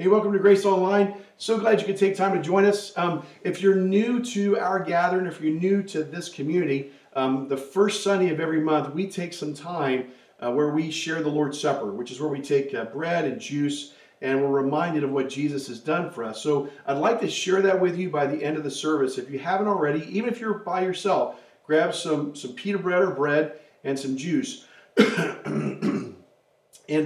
Hey, welcome to Grace Online. So glad you could take time to join us. Um, if you're new to our gathering, if you're new to this community, um, the first Sunday of every month, we take some time uh, where we share the Lord's Supper, which is where we take uh, bread and juice and we're reminded of what Jesus has done for us. So I'd like to share that with you by the end of the service. If you haven't already, even if you're by yourself, grab some, some pita bread or bread and some juice. and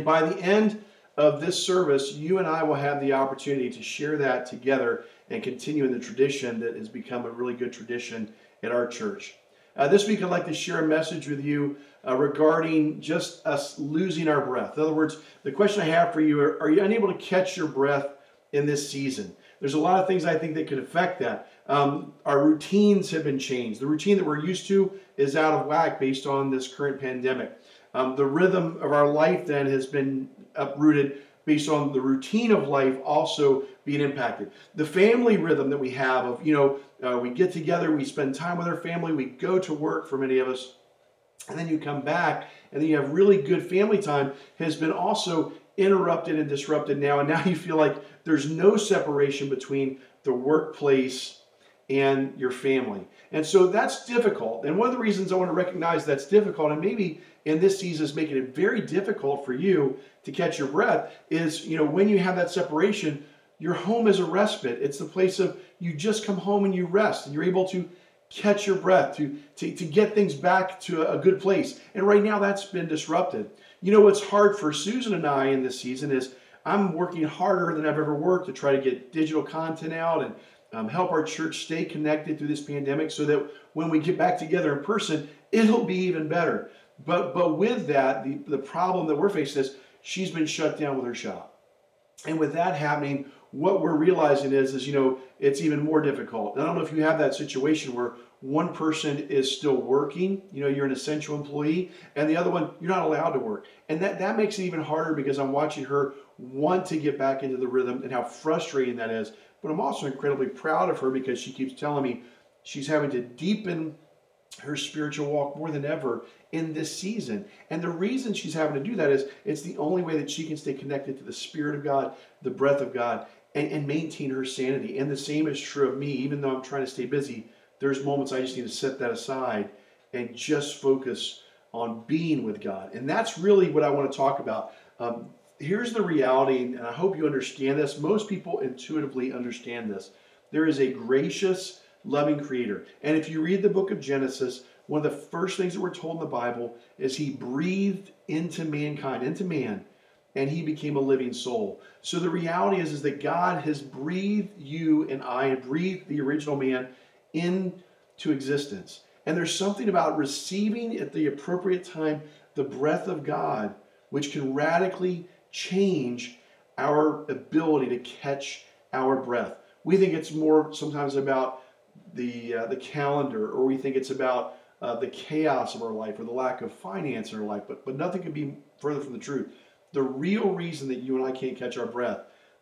by the end, of this service, you and I will have the opportunity to share that together and continue in the tradition that has become a really good tradition at our church. Uh, this week, I'd like to share a message with you uh, regarding just us losing our breath. In other words, the question I have for you are, are you unable to catch your breath in this season? There's a lot of things I think that could affect that. Um, our routines have been changed. The routine that we're used to is out of whack based on this current pandemic. Um, the rhythm of our life then has been uprooted based on the routine of life also being impacted. The family rhythm that we have of, you know, uh, we get together, we spend time with our family, we go to work for many of us, and then you come back and then you have really good family time has been also interrupted and disrupted now. And now you feel like there's no separation between the workplace and your family. And so that's difficult. And one of the reasons I want to recognize that's difficult, and maybe in this season is making it very difficult for you to catch your breath is, you know, when you have that separation, your home is a respite. It's the place of you just come home and you rest and you're able to catch your breath, to, to, to get things back to a good place. And right now that's been disrupted. You know what's hard for Susan and I in this season is I'm working harder than I've ever worked to try to get digital content out and um, help our church stay connected through this pandemic so that when we get back together in person, it'll be even better. But but with that, the, the problem that we're facing is she's been shut down with her shop. And with that happening, what we're realizing is, is you know, it's even more difficult. I don't know if you have that situation where one person is still working, you know, you're an essential employee, and the other one, you're not allowed to work. And that, that makes it even harder because I'm watching her want to get back into the rhythm and how frustrating that is. But I'm also incredibly proud of her because she keeps telling me she's having to deepen her spiritual walk more than ever in this season. And the reason she's having to do that is it's the only way that she can stay connected to the Spirit of God, the breath of God, and, and maintain her sanity. And the same is true of me, even though I'm trying to stay busy. There's moments I just need to set that aside and just focus on being with God. And that's really what I want to talk about. Um, here's the reality, and I hope you understand this. Most people intuitively understand this. There is a gracious, loving creator. And if you read the book of Genesis, one of the first things that we're told in the Bible is he breathed into mankind, into man, and he became a living soul. So the reality is, is that God has breathed you and I, and breathed the original man into existence. And there's something about receiving at the appropriate time the breath of God, which can radically change our ability to catch our breath. We think it's more sometimes about the uh, the calendar, or we think it's about uh, the chaos of our life or the lack of finance in our life. But but nothing could be further from the truth. The real reason that you and I can't catch our breath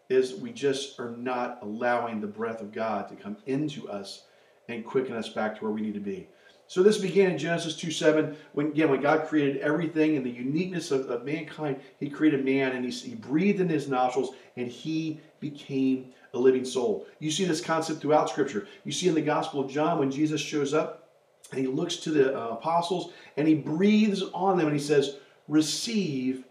is we just are not allowing the breath of God to come into us and quicken us back to where we need to be. So this began in Genesis 2 7, when again when God created everything and the uniqueness of, of mankind, He created man and he, he breathed in his nostrils and he became a living soul. You see this concept throughout Scripture. You see in the Gospel of John when Jesus shows up and he looks to the uh, apostles and he breathes on them and he says, Receive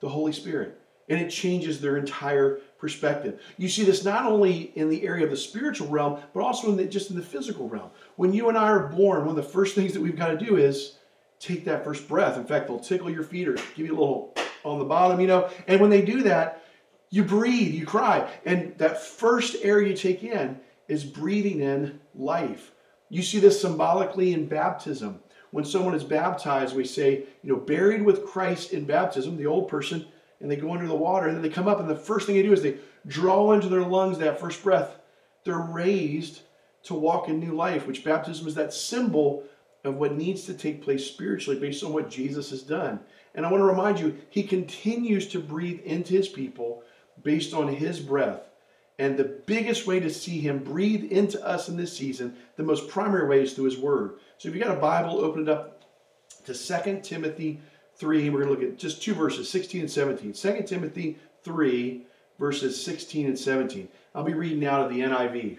the Holy Spirit. And it changes their entire perspective. You see this not only in the area of the spiritual realm, but also in the, just in the physical realm. When you and I are born, one of the first things that we've got to do is take that first breath. In fact, they'll tickle your feet or give you a little on the bottom, you know. And when they do that, you breathe, you cry. And that first air you take in is breathing in life. You see this symbolically in baptism. When someone is baptized, we say, you know, buried with Christ in baptism, the old person, and they go under the water, and then they come up, and the first thing they do is they draw into their lungs that first breath. They're raised to walk in new life, which baptism is that symbol of what needs to take place spiritually based on what Jesus has done. And I want to remind you, he continues to breathe into his people based on his breath. And the biggest way to see him breathe into us in this season, the most primary way is through his word. So if you got a Bible, open it up to 2 Timothy 3. We're going to look at just two verses, 16 and 17. 2 Timothy 3, verses 16 and 17. I'll be reading out of the NIV.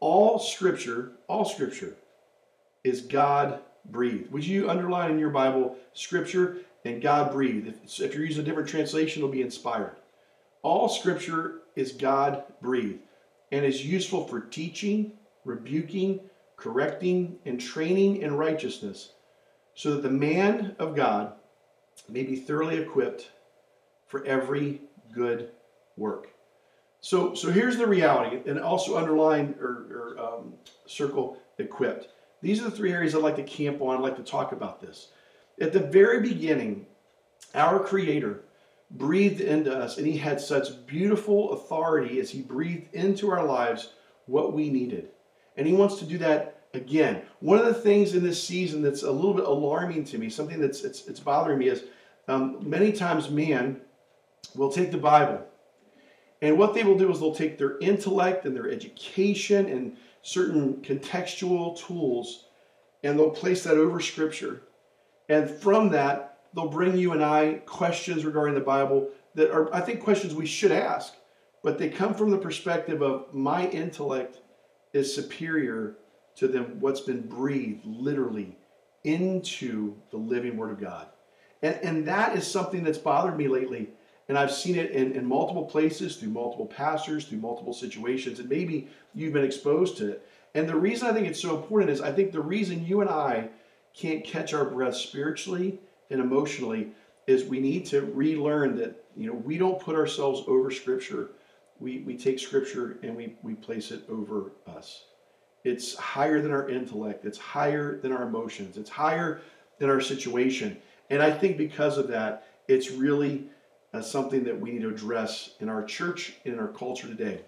All scripture, all scripture is God breathed. Would you underline in your Bible scripture and God breathed? If, if you're using a different translation, it'll be inspired. All scripture is God breathed and is useful for teaching, rebuking, correcting, and training in righteousness, so that the man of God may be thoroughly equipped for every good work. So, so here's the reality, and also underline or, or um, circle equipped. These are the three areas I'd like to camp on. I'd like to talk about this. At the very beginning, our Creator breathed into us, and He had such beautiful authority as He breathed into our lives what we needed. And He wants to do that again. One of the things in this season that's a little bit alarming to me, something that's it's, it's bothering me, is um, many times man will take the Bible and what they will do is they'll take their intellect and their education and certain contextual tools and they'll place that over Scripture. And from that, they'll bring you and I questions regarding the Bible that are, I think, questions we should ask, but they come from the perspective of my intellect is superior to them what's been breathed literally into the living Word of God. And, and that is something that's bothered me lately and I've seen it in, in multiple places, through multiple pastors, through multiple situations, and maybe you've been exposed to it. And the reason I think it's so important is I think the reason you and I can't catch our breath spiritually and emotionally is we need to relearn that you know we don't put ourselves over scripture we, we take scripture and we, we place it over us it's higher than our intellect it's higher than our emotions it's higher than our situation and i think because of that it's really as something that we need to address in our church in our culture today.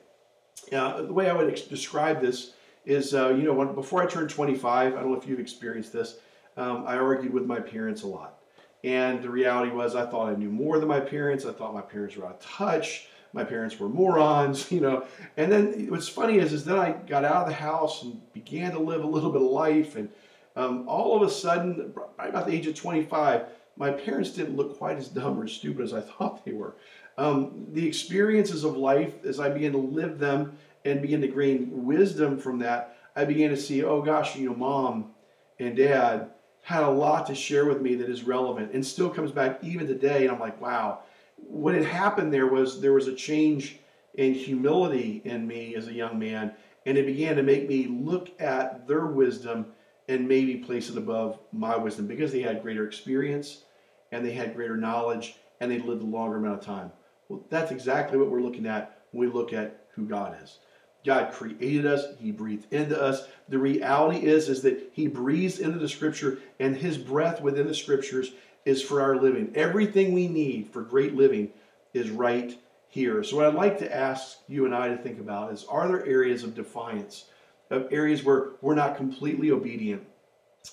Now, the way I would ex- describe this is, uh, you know, when, before I turned 25, I don't know if you've experienced this, um, I argued with my parents a lot. And the reality was, I thought I knew more than my parents. I thought my parents were out of touch. My parents were morons, you know. And then what's funny is, is then I got out of the house and began to live a little bit of life. And um, all of a sudden, right about the age of 25, my parents didn't look quite as dumb or stupid as I thought they were. Um, the experiences of life, as I began to live them and begin to gain wisdom from that, I began to see, oh gosh, you know, mom and dad had a lot to share with me that is relevant and still comes back even today. And I'm like, wow. What had happened there was there was a change in humility in me as a young man, and it began to make me look at their wisdom and maybe place it above my wisdom because they had greater experience and they had greater knowledge and they lived a longer amount of time. Well, that's exactly what we're looking at when we look at who God is. God created us, He breathed into us. The reality is, is that He breathes into the scripture, and His breath within the scriptures is for our living. Everything we need for great living is right here. So, what I'd like to ask you and I to think about is are there areas of defiance of areas where we're not completely obedient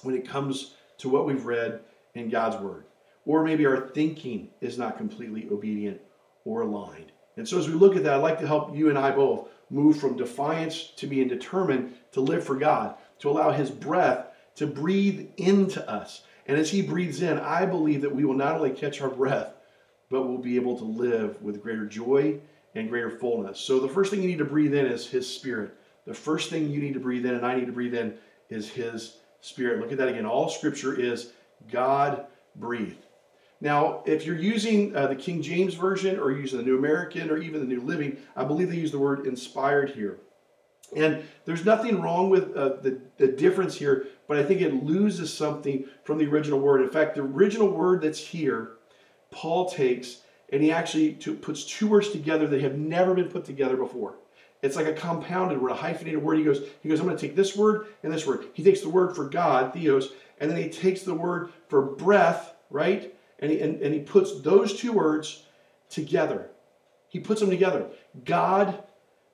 when it comes to what we've read in God's Word. Or maybe our thinking is not completely obedient or aligned. And so, as we look at that, I'd like to help you and I both move from defiance to being determined to live for God, to allow His breath to breathe into us. And as He breathes in, I believe that we will not only catch our breath, but we'll be able to live with greater joy and greater fullness. So, the first thing you need to breathe in is His Spirit the first thing you need to breathe in and I need to breathe in is His Spirit. Look at that again. All Scripture is God breathed. Now, if you're using uh, the King James Version or using the New American or even the New Living, I believe they use the word inspired here. And there's nothing wrong with uh, the, the difference here, but I think it loses something from the original word. In fact, the original word that's here, Paul takes and he actually puts two words together that have never been put together before. It's like a compounded word, a hyphenated word. He goes, he goes, I'm going to take this word and this word. He takes the word for God, theos, and then he takes the word for breath, right? And he, and, and he puts those two words together. He puts them together. God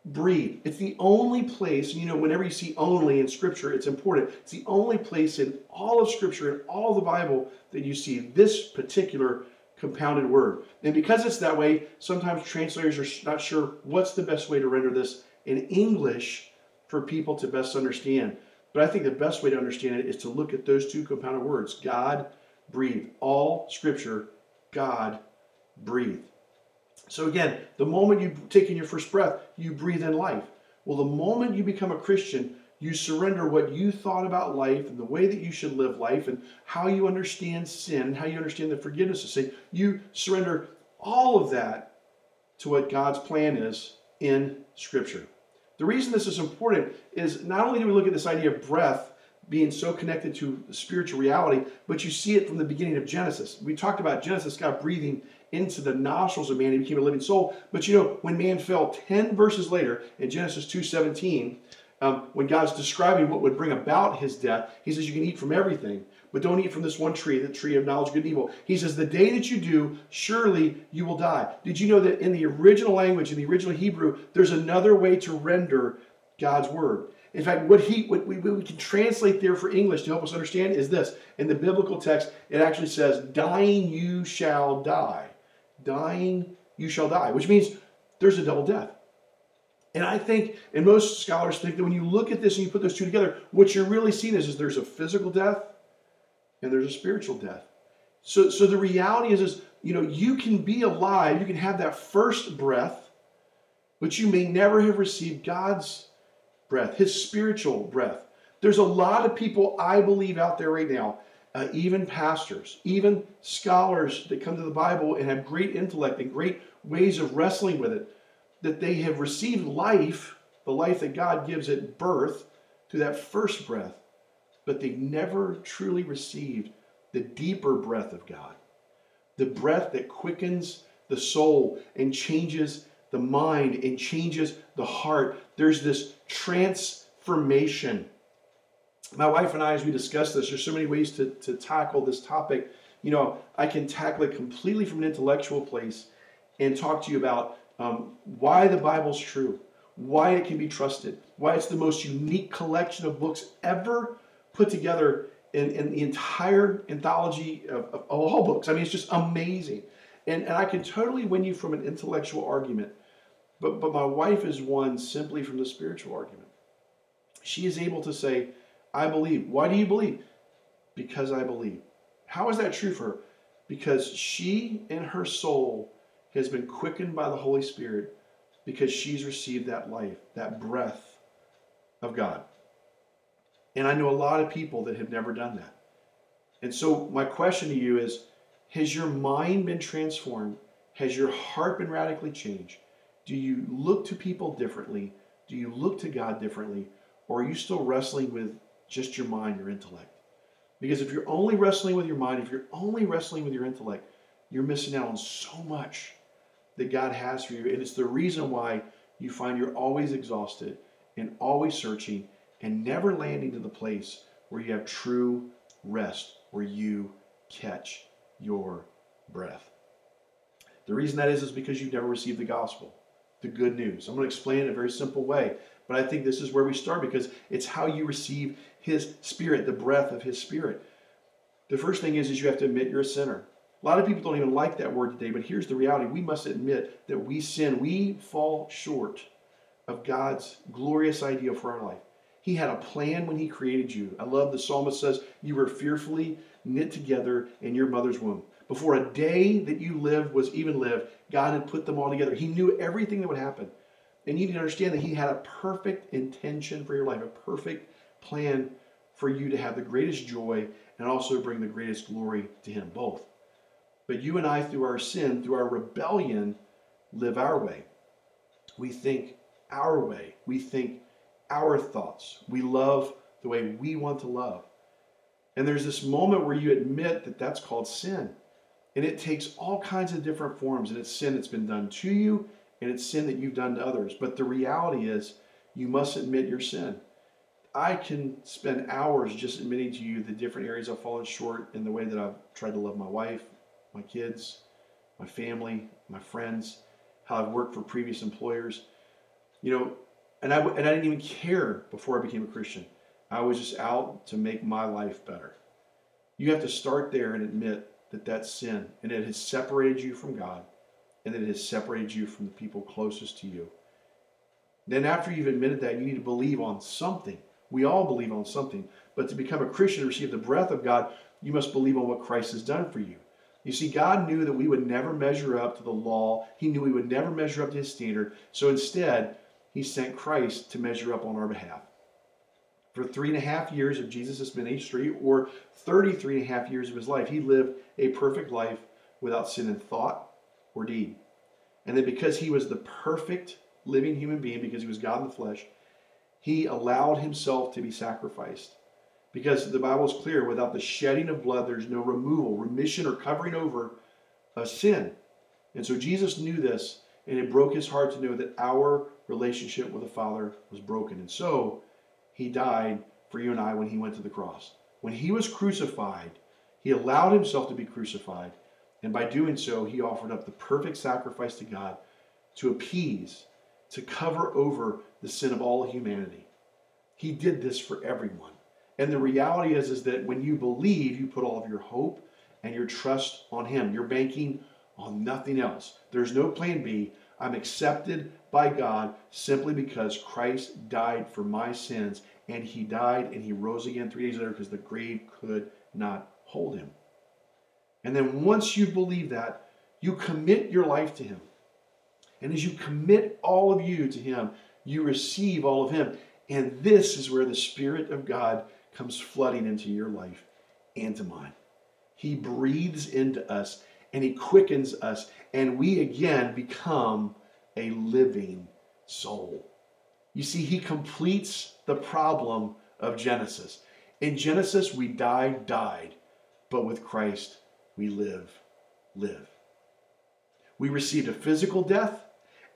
breathed. It's the only place, you know, whenever you see only in Scripture, it's important. It's the only place in all of Scripture, in all the Bible, that you see this particular compounded word. And because it's that way, sometimes translators are not sure what's the best way to render this in English for people to best understand. But I think the best way to understand it is to look at those two compounded words God breathe. All scripture, God breathed. So again, the moment you take in your first breath, you breathe in life. Well, the moment you become a Christian, you surrender what you thought about life and the way that you should live life and how you understand sin, how you understand the forgiveness of sin. You surrender all of that to what God's plan is in Scripture. The reason this is important is not only do we look at this idea of breath being so connected to spiritual reality, but you see it from the beginning of Genesis. We talked about Genesis, God breathing into the nostrils of man, he became a living soul. But you know, when man fell 10 verses later in Genesis 2:17, um, when God's describing what would bring about his death, he says, You can eat from everything, but don't eat from this one tree, the tree of knowledge, of good and evil. He says, The day that you do, surely you will die. Did you know that in the original language, in the original Hebrew, there's another way to render God's word? In fact, what he what we, what we can translate there for English to help us understand is this. In the biblical text, it actually says, Dying you shall die. Dying you shall die, which means there's a double death. And I think, and most scholars think that when you look at this and you put those two together, what you're really seeing is, is there's a physical death and there's a spiritual death. So, so the reality is, is, you know, you can be alive, you can have that first breath, but you may never have received God's breath, His spiritual breath. There's a lot of people, I believe, out there right now, uh, even pastors, even scholars that come to the Bible and have great intellect and great ways of wrestling with it that they have received life, the life that God gives at birth, through that first breath, but they never truly received the deeper breath of God, the breath that quickens the soul and changes the mind and changes the heart. There's this transformation. My wife and I, as we discuss this, there's so many ways to, to tackle this topic. You know, I can tackle it completely from an intellectual place and talk to you about um, why the Bible's true, why it can be trusted, why it's the most unique collection of books ever put together in, in the entire anthology of, of, of, all books. I mean, it's just amazing. And, and I can totally win you from an intellectual argument, but, but my wife is won simply from the spiritual argument. She is able to say, I believe. Why do you believe? Because I believe. How is that true for her? Because she in her soul has been quickened by the Holy Spirit because she's received that life, that breath of God. And I know a lot of people that have never done that. And so, my question to you is Has your mind been transformed? Has your heart been radically changed? Do you look to people differently? Do you look to God differently? Or are you still wrestling with just your mind, your intellect? Because if you're only wrestling with your mind, if you're only wrestling with your intellect, you're missing out on so much that God has for you. And it's the reason why you find you're always exhausted and always searching and never landing to the place where you have true rest, where you catch your breath. The reason that is is because you've never received the gospel, the good news. I'm going to explain it in a very simple way, but I think this is where we start because it's how you receive his spirit, the breath of his spirit. The first thing is, is you have to admit you're a sinner. A lot of people don't even like that word today, but here's the reality. We must admit that we sin. We fall short of God's glorious idea for our life. He had a plan when He created you. I love the psalmist says, You were fearfully knit together in your mother's womb. Before a day that you lived was even lived, God had put them all together. He knew everything that would happen. And you need to understand that He had a perfect intention for your life, a perfect plan for you to have the greatest joy and also bring the greatest glory to Him, both. But you and I, through our sin, through our rebellion, live our way. We think our way. We think our thoughts. We love the way we want to love. And there's this moment where you admit that that's called sin. And it takes all kinds of different forms. And it's sin that's been done to you, and it's sin that you've done to others. But the reality is, you must admit your sin. I can spend hours just admitting to you the different areas I've fallen short in the way that I've tried to love my wife, my kids, my family, my friends, how I've worked for previous employers. You know, and I, and I didn't even care before I became a Christian. I was just out to make my life better. You have to start there and admit that that's sin and it has separated you from God and it has separated you from the people closest to you. Then, after you've admitted that, you need to believe on something. We all believe on something. But to become a Christian and receive the breath of God, you must believe on what Christ has done for you You see, God knew that we would never measure up to the law. He knew we would never measure up to his standard. So instead, he sent Christ to measure up on our behalf. For three and a half years of Jesus' ministry, or 33 and a half years of his life, he lived a perfect life without sin in thought or deed. And then because he was the perfect living human being, because he was God in the flesh, he allowed himself to be sacrificed. Because the Bible is clear without the shedding of blood, there's no removal, remission, or covering over of sin. And so Jesus knew this, and it broke his heart to know that our relationship with the Father was broken. And so he died for you and I when he went to the cross. When he was crucified, he allowed himself to be crucified. And by doing so, he offered up the perfect sacrifice to God to appease, to cover over the sin of all humanity. He did this for everyone. And the reality is, is that when you believe, you put all of your hope and your trust on him. You're banking on nothing else. There's no plan B. I'm accepted by God simply because Christ died for my sins and he died and he rose again three days later because the grave could not hold him. And then once you believe that, you commit your life to him. And as you commit all of you to him, you receive all of him. And this is where the Spirit of God comes flooding into your life and to mine. He breathes into us and he quickens us, and we again become a living soul. You see, he completes the problem of Genesis. In Genesis, we died, died, but with Christ, we live, live. We received a physical death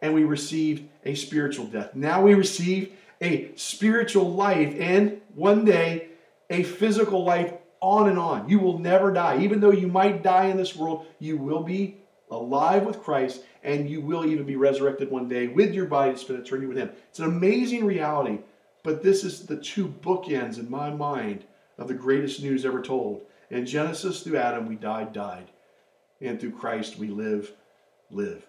and we received a spiritual death. Now we receive a spiritual life and one day a physical life on and on. You will never die. Even though you might die in this world, you will be alive with Christ and you will even be resurrected one day with your body to spend eternity with Him. It's an amazing reality, but this is the two bookends in my mind of the greatest news ever told. In Genesis, through Adam, we died, died. And through Christ, we live, live.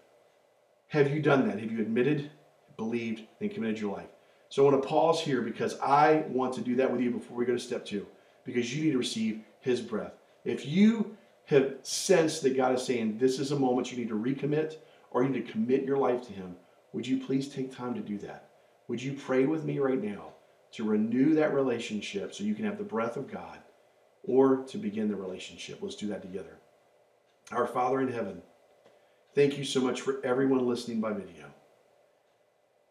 Have you done that? Have you admitted, believed, and committed your life? So I want to pause here because I want to do that with you before we go to step two, because you need to receive His breath. If you have sensed that God is saying this is a moment you need to recommit or you need to commit your life to Him, would you please take time to do that? Would you pray with me right now to renew that relationship so you can have the breath of God or to begin the relationship? Let's do that together. Our Father in heaven, thank you so much for everyone listening by video.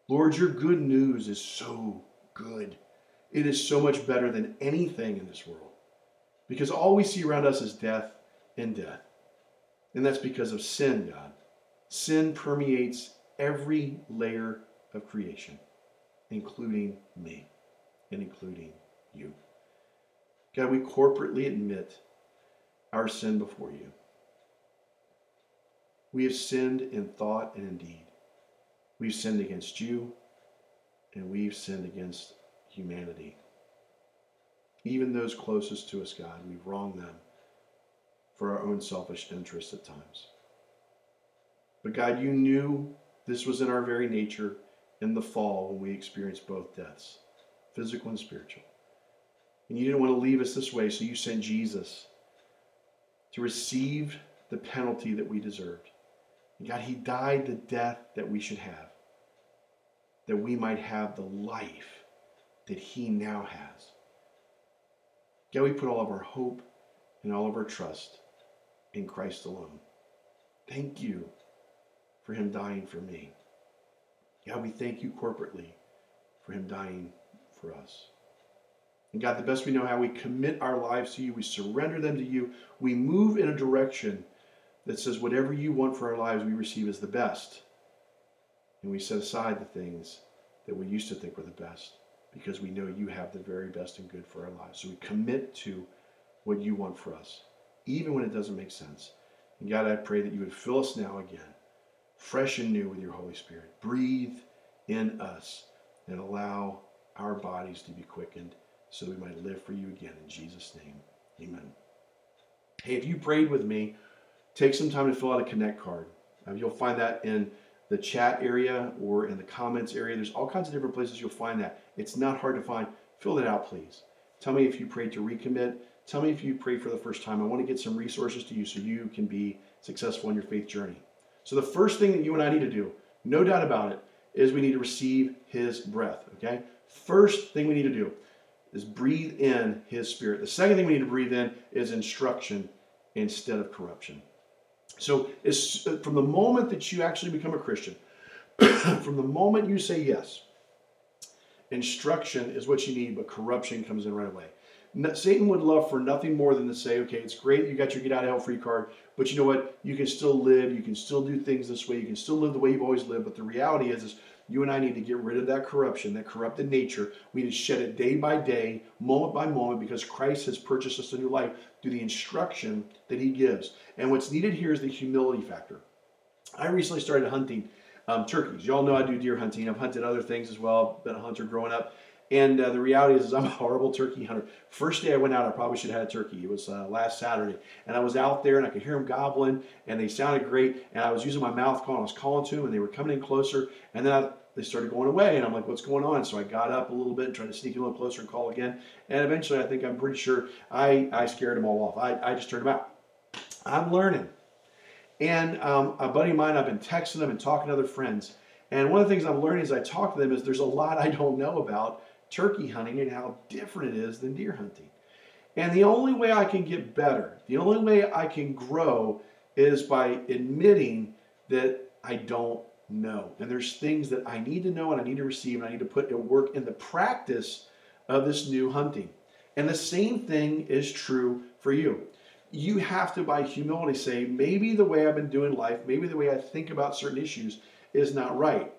Lord, your good news is so good. It is so much better than anything in this world because all we see around us is death and death. And that's because of sin, God. Sin permeates every layer of creation, including me and including you. God, we corporately admit our sin before you. We have sinned in thought and in deed. We've sinned against you, and we've sinned against humanity. Even those closest to us, God, we've wronged them for our own selfish interests at times. But God, you knew this was in our very nature in the fall when we experienced both deaths, physical and spiritual. And you didn't want to leave us this way, so you sent Jesus to receive the penalty that we deserved. And God, He died the death that we should have, that we might have the life that He now has. God, we put all of our hope and all of our trust in Christ alone. Thank you for him dying for me. God, we thank you corporately for him dying for us. And God, the best we know how, we commit our lives to you, we surrender them to you, we move in a direction that says whatever you want for our lives, we receive as the best. And we set aside the things that we used to think were the best because we know you have the very best and good for our lives. So we commit to what you want for us, even when it doesn't make sense. And God, I pray that you would fill us now again fresh and new with your Holy Spirit. Breathe in us and allow our bodies to be quickened so we might live for you again. In Jesus' name, amen. Hey, if you prayed with me, take some time to fill out a Connect card. Um, you'll find that in the chat area or in the comments area. There's all kinds of different places you'll find that. It's not hard to find. Fill that out, please. Tell me if you prayed to recommit. tell me if you prayed for the first time. I want to get some resources to you so you can be successful in your faith journey. So the first thing that you and I need to do, no doubt about it, is we need to receive his breath, okay? First thing we need to do is breathe in his spirit. The second thing we need to breathe in is instruction instead of corruption. So uh, from the moment that you actually become a Christian, from the moment you say yes, instruction is what you need, but corruption comes in right away. Satan would love for nothing more than to say, okay, it's great you got your get out of hell free card, but you know what? You can still live, you can still do things this way, you can still live the way you've always lived. But the reality is, is you and I need to get rid of that corruption, that corrupted nature. We need to shed it day by day, moment by moment, because Christ has purchased us a new life through the instruction that He gives. And what's needed here is the humility factor. I recently started hunting um, turkeys. Y'all know I do deer hunting. I've hunted other things as well. I've Been a hunter growing up. And uh, the reality is, is, I'm a horrible turkey hunter. First day I went out, I probably should have had a turkey. It was uh, last Saturday. And I was out there and I could hear them gobbling and they sounded great. And I was using my mouth call. I was calling to them and they were coming in closer. And then I, they started going away. And I'm like, what's going on? So I got up a little bit and tried to sneak a little closer and call again. And eventually, I think I'm pretty sure I, I scared them all off. I, I just turned them out. I'm learning. And um, a buddy of mine, I've been texting them and talking to other friends. And one of the things I'm learning as I talk to them is there's a lot I don't know about turkey hunting and how different it is than deer hunting. And the only way I can get better, the only way I can grow is by admitting that I don't know. And there's things that I need to know and I need to receive and I need to put to work in the practice of this new hunting. And the same thing is true for you. You have to, by humility, say, maybe the way I've been doing life, maybe the way I think about certain issues is not right.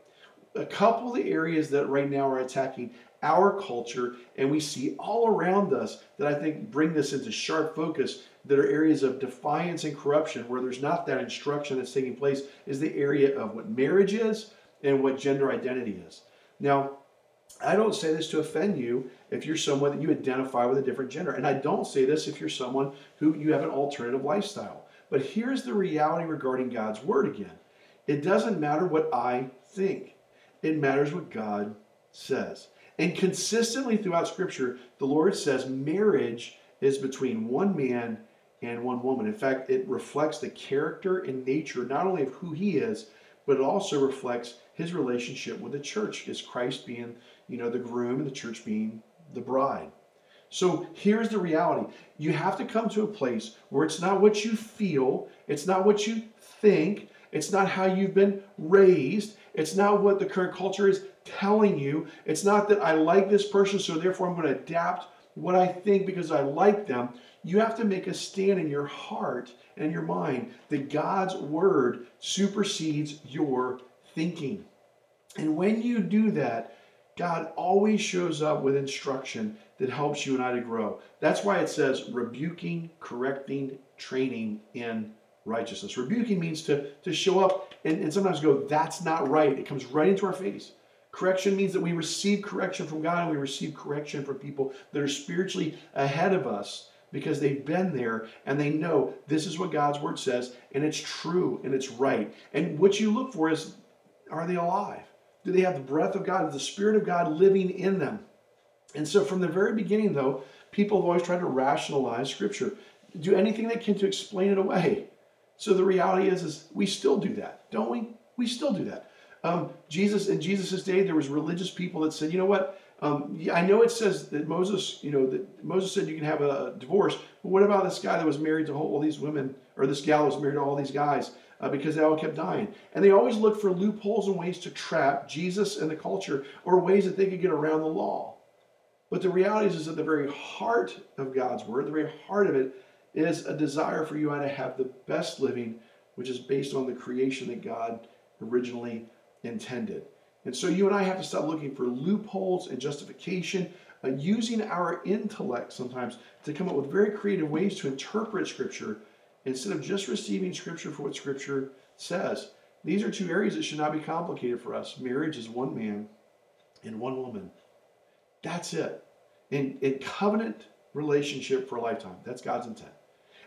A couple of the areas that right now are attacking our culture and we see all around us that I think bring this into sharp focus that are areas of defiance and corruption where there's not that instruction that's taking place is the area of what marriage is and what gender identity is. Now, I don't say this to offend you if you're someone that you identify with a different gender. And I don't say this if you're someone who you have an alternative lifestyle. But here's the reality regarding God's word again. It doesn't matter what I think. It matters what God says. And consistently throughout Scripture, the Lord says marriage is between one man and one woman. In fact, it reflects the character and nature not only of who He is, but it also reflects His relationship with the church, as Christ being, you know, the groom and the church being the bride. So here's the reality. You have to come to a place where it's not what you feel, it's not what you think, it's not how you've been raised, it's not what the current culture is telling you. It's not that I like this person, so therefore I'm going to adapt what I think because I like them. You have to make a stand in your heart and your mind that God's word supersedes your thinking. And when you do that, God always shows up with instruction that helps you and I to grow. That's why it says rebuking, correcting, training in righteousness. Rebuking means to, to show up and, and sometimes go, that's not right. It comes right into our face. Correction means that we receive correction from God and we receive correction from people that are spiritually ahead of us because they've been there and they know this is what God's word says and it's true and it's right. And what you look for is are they alive? Do they have the breath of God, the Spirit of God living in them? And so from the very beginning, though, people have always tried to rationalize Scripture, do anything they can to explain it away. So the reality is, is we still do that, don't we? We still do that. Um, Jesus in Jesus' day, there was religious people that said, you know what? Um, I know it says that Moses, you know, that Moses said you can have a divorce, but what about this guy that was married to all these women, or this gal that was married to all these guys uh, because they all kept dying? And they always look for loopholes and ways to trap Jesus and the culture, or ways that they could get around the law. But the reality is, is at the very heart of God's word, the very heart of it, is a desire for you and I to have the best living, which is based on the creation that God originally intended. And so you and I have to stop looking for loopholes and justification, uh, using our intellect sometimes to come up with very creative ways to interpret Scripture instead of just receiving Scripture for what Scripture says. These are two areas that should not be complicated for us. Marriage is one man and one woman. That's it. In, in covenant relationship for a lifetime. That's God's intent.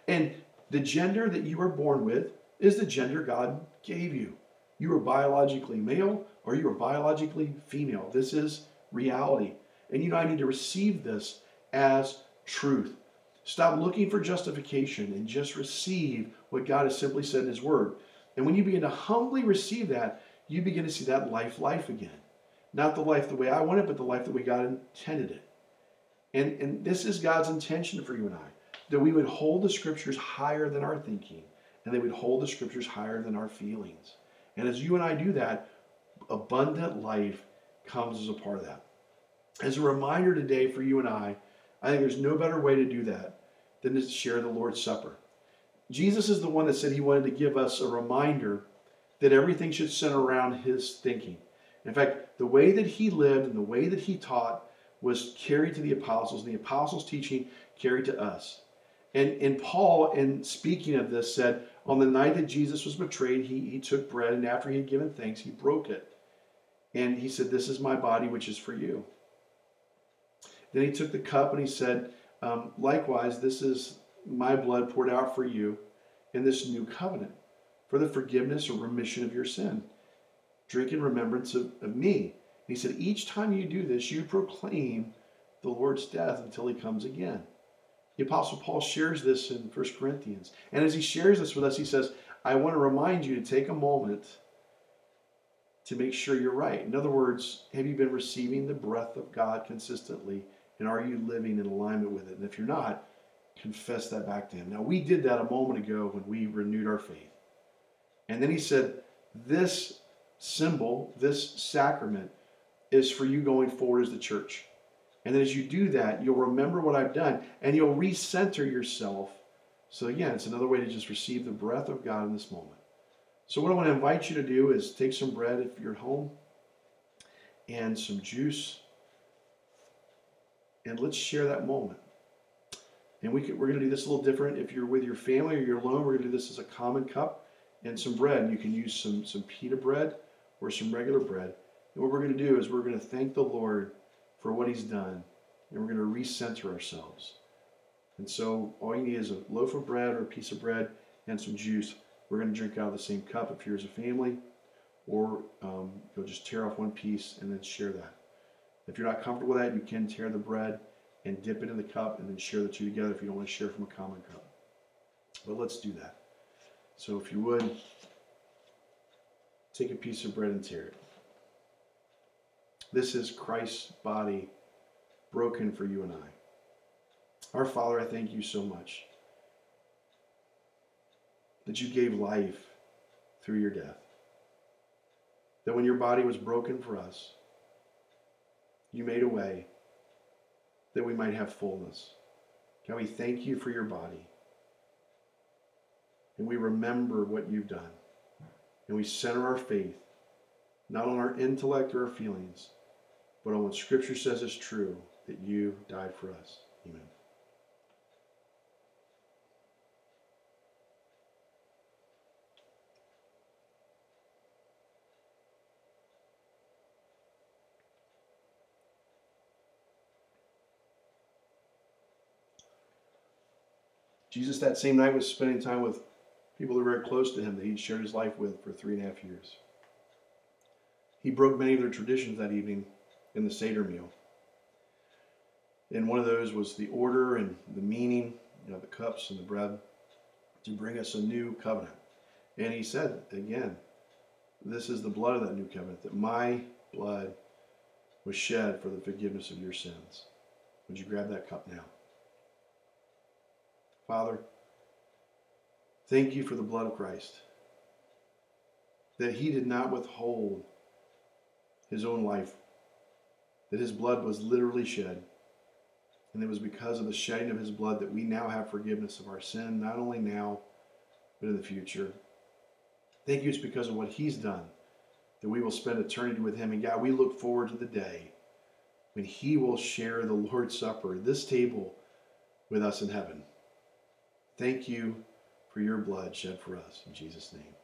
And the gender that you are born with is the gender God gave you. You are biologically male or you are biologically female. This is reality. And you know, I need to receive this as truth. Stop looking for justification and just receive what God has simply said in His Word. And when you begin to humbly receive that, you begin to see that life, life again. Not the life the way I want it, but the life the way God intended it. And, and this is God's intention for you and I that we would hold the scriptures higher than our thinking, and they would hold the scriptures higher than our feelings. And as you and I do that, abundant life comes as a part of that. As a reminder today for you and I, I think there's no better way to do that than to share the Lord's Supper. Jesus is the one that said he wanted to give us a reminder that everything should center around his thinking. In fact, the way that he lived and the way that he taught was carried to the apostles, and the apostles' teaching carried to us. And, and Paul, in speaking of this, said, On the night that Jesus was betrayed, he, he took bread, and after he had given thanks, he broke it. And he said, This is my body, which is for you. Then he took the cup and he said, um, Likewise, this is my blood poured out for you in this new covenant for the forgiveness or remission of your sin. Drink in remembrance of, of me. And he said, Each time you do this, you proclaim the Lord's death until he comes again. The Apostle Paul shares this in 1 Corinthians. And as he shares this with us, he says, I want to remind you to take a moment to make sure you're right. In other words, have you been receiving the breath of God consistently? And are you living in alignment with it? And if you're not, confess that back to Him. Now, we did that a moment ago when we renewed our faith. And then He said, This symbol, this sacrament, is for you going forward as the church. And then as you do that, you'll remember what I've done and you'll recenter yourself. So, again, it's another way to just receive the breath of God in this moment. So, what I want to invite you to do is take some bread if you're at home and some juice, and let's share that moment. And we could, we're going to do this a little different. If you're with your family or you're alone, we're going to do this as a common cup and some bread. And you can use some, some pita bread or some regular bread. And what we're going to do is we're going to thank the Lord for what He's done, and we're going to recenter ourselves. And so all you need is a loaf of bread or a piece of bread and some juice. We're going to drink out of the same cup if you're as a family, or um, you'll just tear off one piece and then share that. If you're not comfortable with that, you can tear the bread and dip it in the cup and then share the two together if you don't want to share from a common cup. But let's do that. So if you would, take a piece of bread and tear it. This is Christ's body broken for you and I. Our Father, I thank you so much that you gave life through your death. That when your body was broken for us, you made a way that we might have fullness. God, we thank you for your body. And we remember what you've done. And we center our faith not on our intellect or our feelings, but on what Scripture says is true that you died for us. Amen. Jesus, that same night, was spending time with people that were very close to him that he'd shared his life with for three and a half years. He broke many of their traditions that evening in the Seder meal. And one of those was the order and the meaning, you know, the cups and the bread to bring us a new covenant. And he said again, this is the blood of that new covenant, that my blood was shed for the forgiveness of your sins. Would you grab that cup now? Father, thank you for the blood of Christ, that he did not withhold his own life that his blood was literally shed. And it was because of the shedding of his blood that we now have forgiveness of our sin, not only now, but in the future. Thank you, it's because of what he's done that we will spend eternity with him. And God, we look forward to the day when he will share the Lord's Supper, this table, with us in heaven. Thank you for your blood shed for us. In Jesus' name.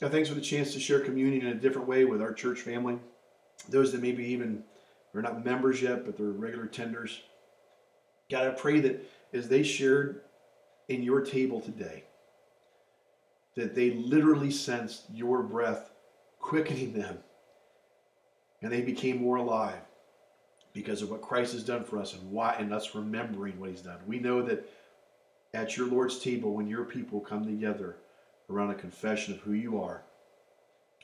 God, thanks for the chance to share communion in a different way with our church family. Those that maybe even are not members yet, but they're regular tenders. God, I pray that as they shared in your table today, that they literally sensed your breath quickening them and they became more alive because of what Christ has done for us and why and us remembering what he's done. We know that at your Lord's table when your people come together around a confession of who you are,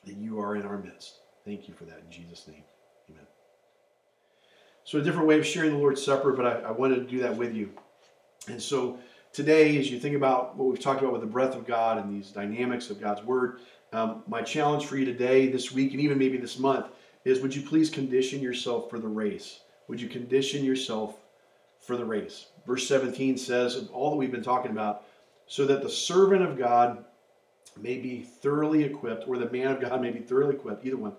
that you are in our midst. Thank you for that in Jesus' name. Amen. So, a different way of sharing the Lord's Supper, but I, I wanted to do that with you. And so, today, as you think about what we've talked about with the breath of God and these dynamics of God's Word, um, my challenge for you today, this week, and even maybe this month is would you please condition yourself for the race? Would you condition yourself for the race? Verse 17 says, of all that we've been talking about, so that the servant of God may be thoroughly equipped, or the man of God may be thoroughly equipped, either one,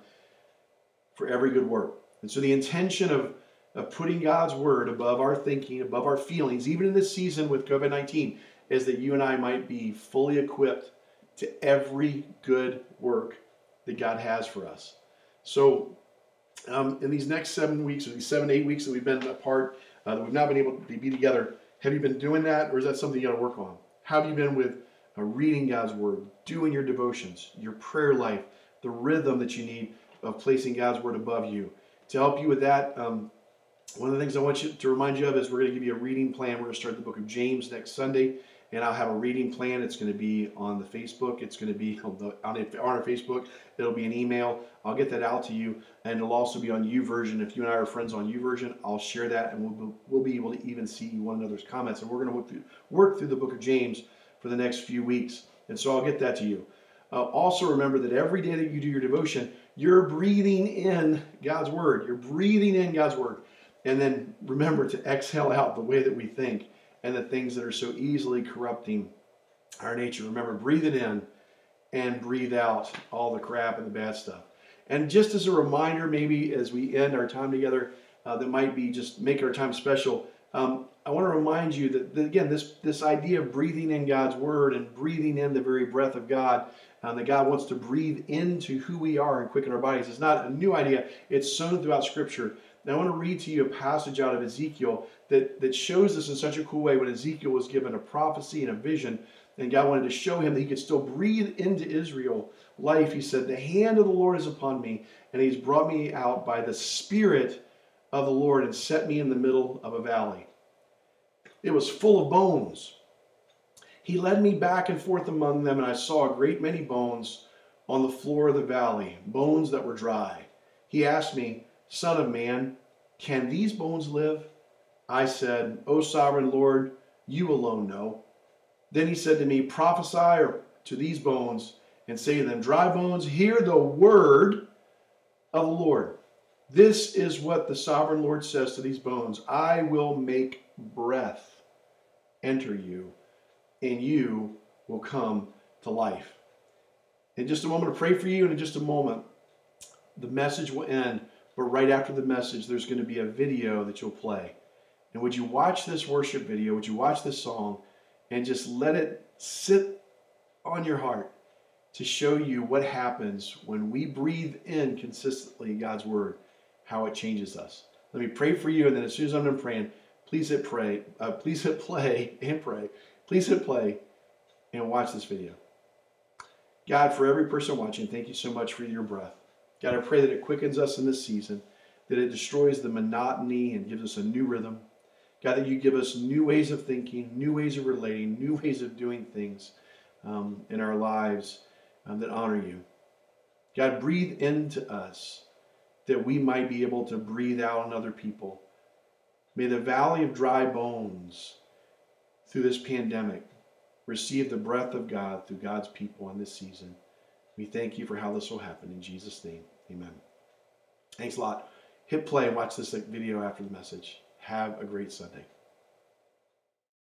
for every good work. And so the intention of, of putting God's word above our thinking, above our feelings, even in this season with COVID 19, is that you and I might be fully equipped to every good work that God has for us. So, um, in these next seven weeks, or these seven, eight weeks that we've been apart, uh, that we've not been able to be together, have you been doing that, or is that something you got to work on? How have you been with reading God's Word, doing your devotions, your prayer life, the rhythm that you need of placing God's Word above you? To help you with that, um, one of the things I want you to remind you of is we're going to give you a reading plan. We're going to start the book of James next Sunday, and I'll have a reading plan. It's going to be on the Facebook. It's going to be on, the, on, our Facebook. It'll be an email. I'll get that out to you, and it'll also be on YouVersion. If you and I are friends on YouVersion, I'll share that, and we'll, we'll be able to even see one another's comments. And we're going to work through, work through the book of James for the next few weeks. And so I'll get that to you. Uh, also, remember that every day that you do your devotion, you're breathing in God's word. You're breathing in God's word. And then remember to exhale out the way that we think and the things that are so easily corrupting our nature. Remember, breathe it in and breathe out all the crap and the bad stuff. And just as a reminder, maybe as we end our time together, uh, that might be just make our time special. Um, I want to remind you that, that, again, this this idea of breathing in God's word and breathing in the very breath of God, um, that God wants to breathe into who we are and quicken our bodies, is not a new idea. It's sown throughout Scripture. Now, I want to read to you a passage out of Ezekiel that, that shows this in such a cool way when Ezekiel was given a prophecy and a vision, and God wanted to show him that he could still breathe into Israel life. He said, The hand of the Lord is upon me, and he's brought me out by the Spirit of the Lord and set me in the middle of a valley. It was full of bones. He led me back and forth among them, and I saw a great many bones on the floor of the valley, bones that were dry. He asked me, Son of man, can these bones live? I said, O sovereign Lord, you alone know. Then he said to me, Prophesy to these bones and say to them, Dry bones, hear the word of the Lord. This is what the sovereign Lord says to these bones I will make breath enter you, and you will come to life. In just a moment, to pray for you, and in just a moment, the message will end. But right after the message, there's going to be a video that you'll play. And would you watch this worship video? Would you watch this song and just let it sit on your heart to show you what happens when we breathe in consistently God's word? How it changes us. Let me pray for you, and then as soon as I'm done praying, please hit pray, uh, please hit play and pray. Please hit play and watch this video. God, for every person watching, thank you so much for your breath. God, I pray that it quickens us in this season, that it destroys the monotony and gives us a new rhythm. God, that you give us new ways of thinking, new ways of relating, new ways of doing things um, in our lives um, that honor you. God, breathe into us that we might be able to breathe out on other people. May the valley of dry bones through this pandemic receive the breath of God through God's people in this season. We thank you for how this will happen. In Jesus' name, amen. Thanks a lot. Hit play and watch this video after the message. Have a great Sunday.